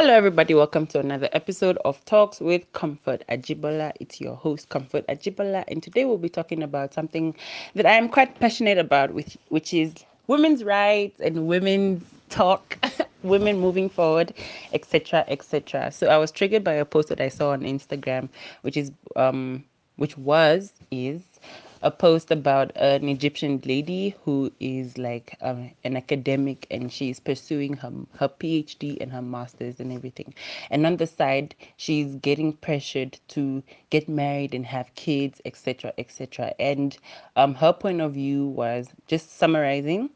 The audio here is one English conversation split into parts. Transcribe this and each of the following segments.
Hello, everybody. Welcome to another episode of Talks with Comfort Ajibola. It's your host, Comfort Ajibola, and today we'll be talking about something that I am quite passionate about, which which is women's rights and women's talk, women moving forward, etc., etc. So I was triggered by a post that I saw on Instagram, which is um, which was is a post about an Egyptian lady who is like um, an academic and she's pursuing her, her PhD and her master's and everything. And on the side, she's getting pressured to get married and have kids, etc., etc. And um, her point of view was just summarizing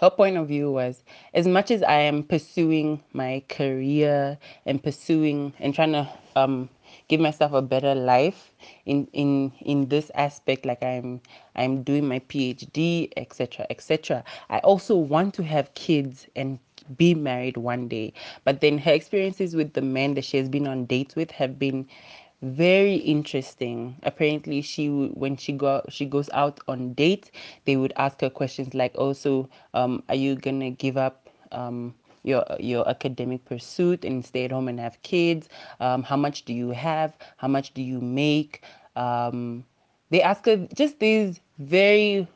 her point of view was as much as I am pursuing my career and pursuing and trying to um, give myself a better life in in in this aspect like i'm i'm doing my phd etc etc i also want to have kids and be married one day. But then her experiences with the men that she has been on dates with have been very interesting. Apparently she when she go she goes out on dates they would ask her questions like also oh, um, are you gonna give up um, your your academic pursuit and stay at home and have kids? Um, how much do you have? How much do you make? Um, they ask her just these very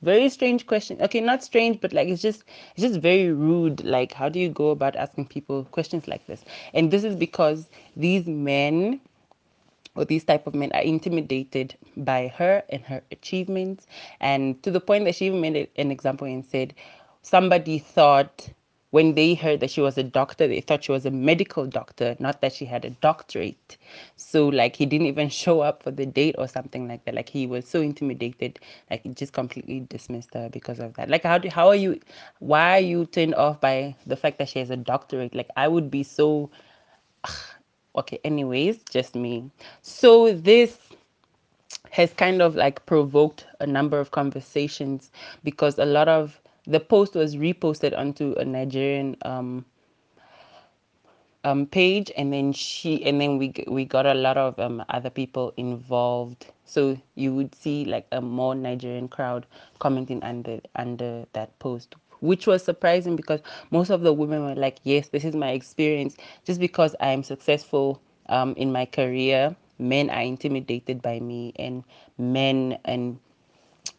very strange questions okay not strange but like it's just it's just very rude like how do you go about asking people questions like this? And this is because these men or these type of men are intimidated by her and her achievements. And to the point that she even made an example and said somebody thought when they heard that she was a doctor, they thought she was a medical doctor, not that she had a doctorate. So like he didn't even show up for the date or something like that. Like he was so intimidated, like he just completely dismissed her because of that. Like how do how are you why are you turned off by the fact that she has a doctorate? Like I would be so okay, anyways, just me. So this has kind of like provoked a number of conversations because a lot of the post was reposted onto a Nigerian um, um, page, and then she, and then we we got a lot of um, other people involved. So you would see like a more Nigerian crowd commenting under under that post, which was surprising because most of the women were like, "Yes, this is my experience. Just because I am successful um, in my career, men are intimidated by me, and men and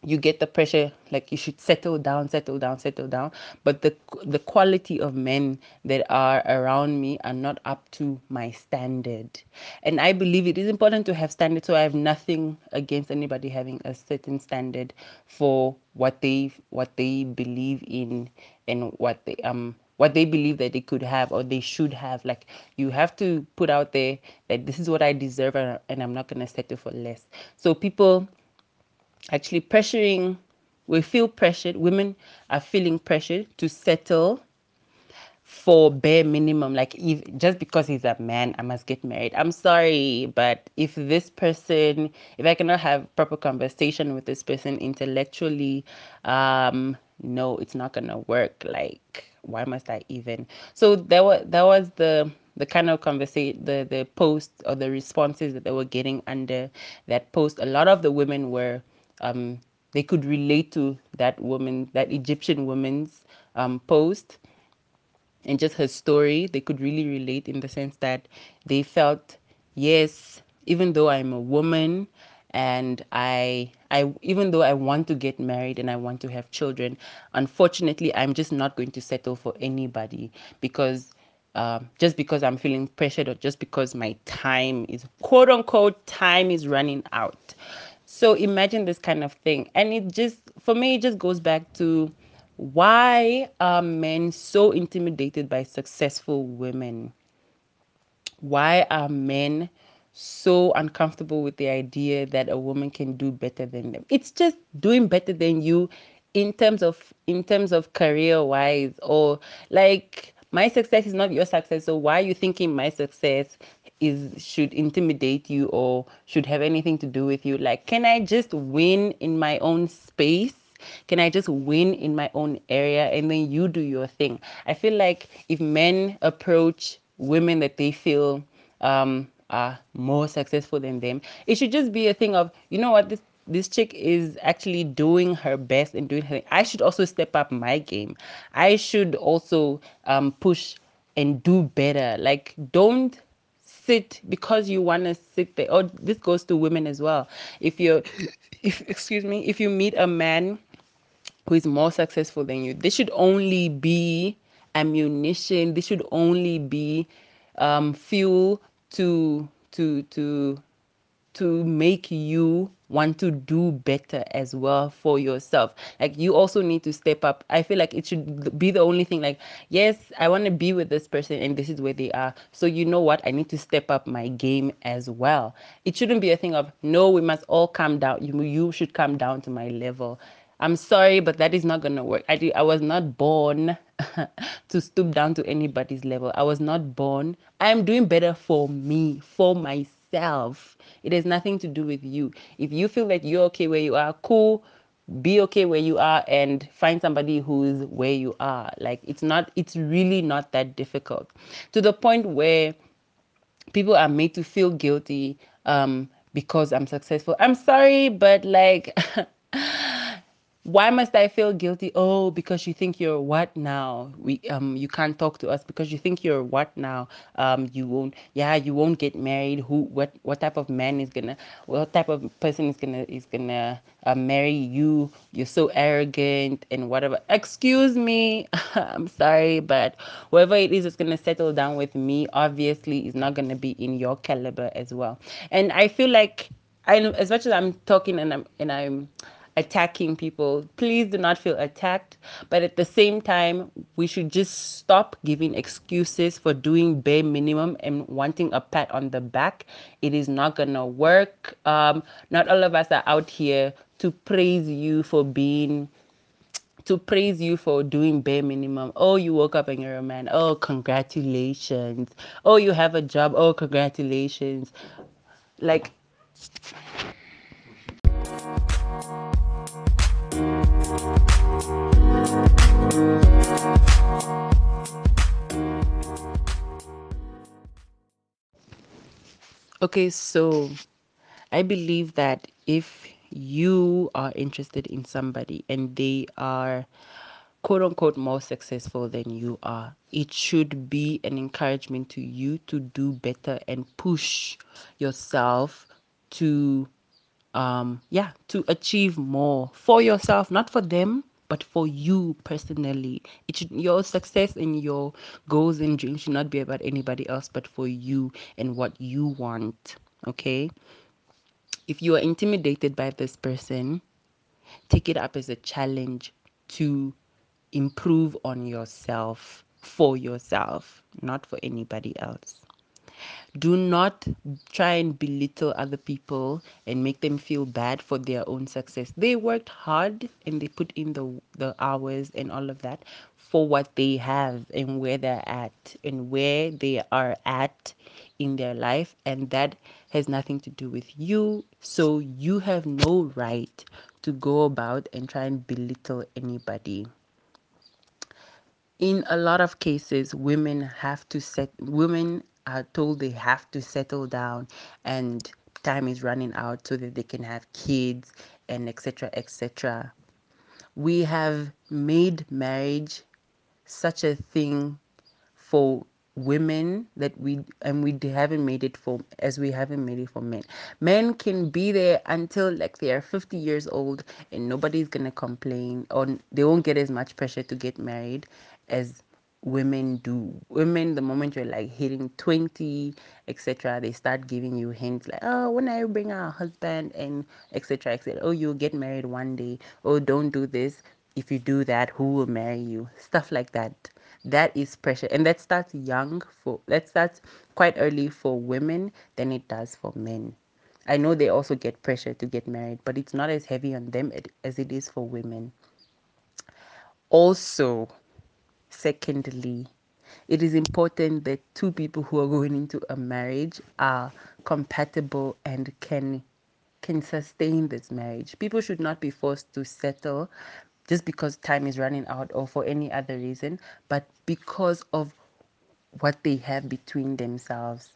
you get the pressure like you should settle down settle down settle down. But the the quality of men that are around me are not up to my standard. And i believe it is important to have standards so i have nothing against anybody having a certain standard for what they what they believe in and what they um what they believe that they could have or they should have. Like you have to put out there that this is what i deserve and i'm not going to settle for less. So people actually pressuring we feel pressured women are feeling pressured to settle for bare minimum. Like if just because he's a man i must get married. I'm sorry but if this person if i cannot have proper conversation with this person intellectually um no it's not gonna work. Like why must i even? So there was that was the the kind of conversation the the post or the responses that they were getting under that post. A lot of the women were um, they could relate to that woman, that Egyptian woman's um, post and just her story. They could really relate in the sense that they felt, yes, even though I'm a woman and I, I, even though I want to get married and I want to have children, unfortunately, I'm just not going to settle for anybody because um, just because I'm feeling pressured or just because my time is quote unquote time is running out. So imagine this kind of thing. And it just, for me, it just goes back to why are men so intimidated by successful women? Why are men so uncomfortable with the idea that a woman can do better than them? It's just doing better than you in terms of in terms of career wise or like my success is not your success so why are you thinking my success is should intimidate you or should have anything to do with you. Like can i just win in my own space? Can i just win in my own area and then you do your thing? I feel like if men approach women that they feel um, are more successful than them it should just be a thing of you know what this this chick is actually doing her best and doing her i should also step up my game. I should also um, push and do better. Like, don't sit because you want to sit there. Or this goes to women as well. If you're, if excuse me, if you meet a man who is more successful than you, this should only be ammunition. This should only be um, fuel to to to to make you want to do better as well for yourself. Like you also need to step up. I feel like it should be the only thing like, yes, I want to be with this person and this is where they are. So you know what? I need to step up my game as well. It shouldn't be a thing of, no, we must all come down. You, you should come down to my level. I'm sorry, but that is not gonna work. I did, I was not born to stoop down to anybody's level. I was not born. I am doing better for me, for myself. It has nothing to do with you. If you feel that you're okay where you are, cool. Be okay where you are and find somebody who's where you are. Like it's not it's really not that difficult. To the point where people are made to feel guilty um because I'm successful. I'm sorry, but like why must I feel guilty? Oh, because you think you're what now? We um you can't talk to us because you think you're what now? Um you won't yeah, you won't get married. Who what what type of man is gonna what type of person is gonna is gonna uh, marry you? You're so arrogant and whatever. Excuse me. I'm sorry, but whoever it is that's gonna settle down with me obviously is not gonna be in your caliber as well. And I feel like I as much as I'm talking and I'm and I'm attacking people. Please do not feel attacked. But at the same time, we should just stop giving excuses for doing bare minimum and wanting a pat on the back. It is not going to work. Um, not all of us are out here to praise you for being to praise you for doing bare minimum. Oh, you woke up and you're a man. Oh, congratulations. Oh, you have a job. Oh, congratulations. Like Okay, so I believe that if you are interested in somebody and they are quote unquote more successful than you are, it should be an encouragement to you to do better and push yourself to um yeah to achieve more for yourself not for them but for you personally. It should your success and your goals and dreams should not be about anybody else but for you and what you want okay? If you are intimidated by this person take it up as a challenge to improve on yourself for yourself not for anybody else do not try and belittle other people and make them feel bad for their own success. They worked hard and they put in the the hours and all of that for what they have and where they're at and where they are at in their life and that has nothing to do with you. So you have no right to go about and try and belittle anybody in a lot of cases women have to set women are told they have to settle down and time is running out so that they can have kids and etc etc we have made marriage such a thing for women that we and we haven't made it for as we haven't made it for men. Men can be there until like they are 50 years old and nobody's gonna complain or they won't get as much pressure to get married as women do women the moment you're like hitting 20 etc they start giving you hints like oh when i bring our husband and etc etc oh you'll get married one day. Oh don't do this. If you do that who will marry you? Stuff like that. That is pressure and that starts young for that starts quite early for women than it does for men. I know they also get pressure to get married but it's not as heavy on them as it is for women. Also secondly it is important that two people who are going into a marriage are compatible and can can sustain this marriage. People should not be forced to settle just because time is running out or for any other reason, but because of what they have between themselves.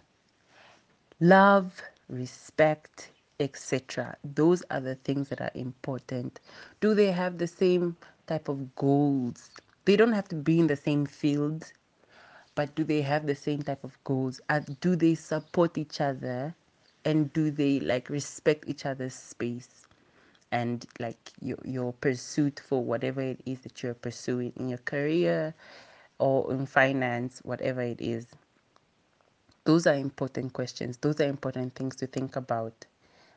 Love, respect, etc. Those are the things that are important. Do they have the same type of goals? They don't have to be in the same field but do they have the same type of goals? And do they support each other? And do they like respect each other's space? and like your your pursuit for whatever it is that you're pursuing in your career or in finance, whatever it is. Those are important questions. Those are important things to think about.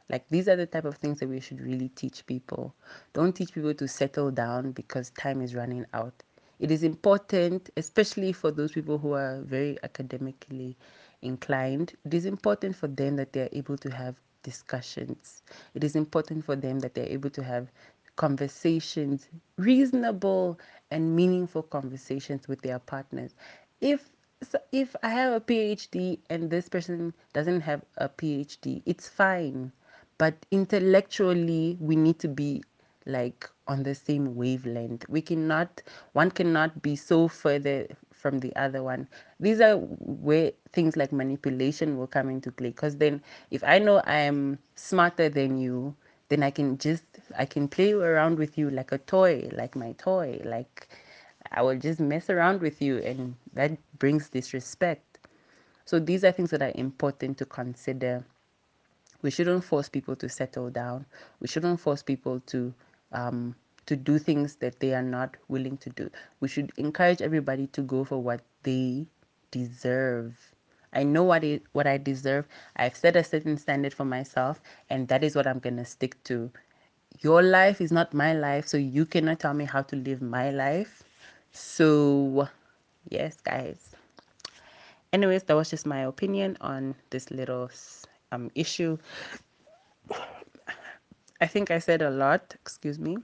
Like these are the type of things that we should really teach people. Don't teach people to settle down because time is running out. It is important, especially for those people who are very academically inclined, it is important for them that they are able to have discussions. It is important for them that they're able to have conversations, reasonable and meaningful conversations with their partners. If so if I have a PhD and this person doesn't have a PhD, it's fine. But intellectually, we need to be like on the same wavelength. We cannot, one cannot be so further from the other one. These are where things like manipulation will come into play. Because then, if I know I am smarter than you, then I can just, I can play around with you like a toy, like my toy. Like, I will just mess around with you, and that brings disrespect. So, these are things that are important to consider we shouldn't force people to settle down. We shouldn't force people to um, to do things that they are not willing to do. We should encourage everybody to go for what they deserve. I know what it what I deserve. I've set a certain standard for myself, and that is what I'm gonna stick to. Your life is not my life, so you cannot tell me how to live my life. So, yes, guys. Anyways, that was just my opinion on this little um, issue. I think I said a lot. Excuse me.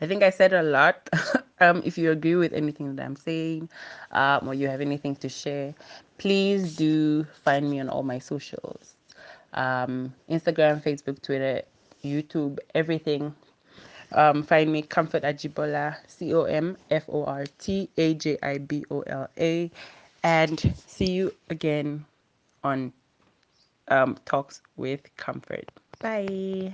I think I said a lot. um, if you agree with anything that I'm saying, um, or you have anything to share, please do find me on all my socials um, Instagram, Facebook, Twitter, YouTube, everything. Um, find me Comfort Ajibola, C O M F O R T A J I B O L A. And see you again on um, Talks with Comfort. Bye.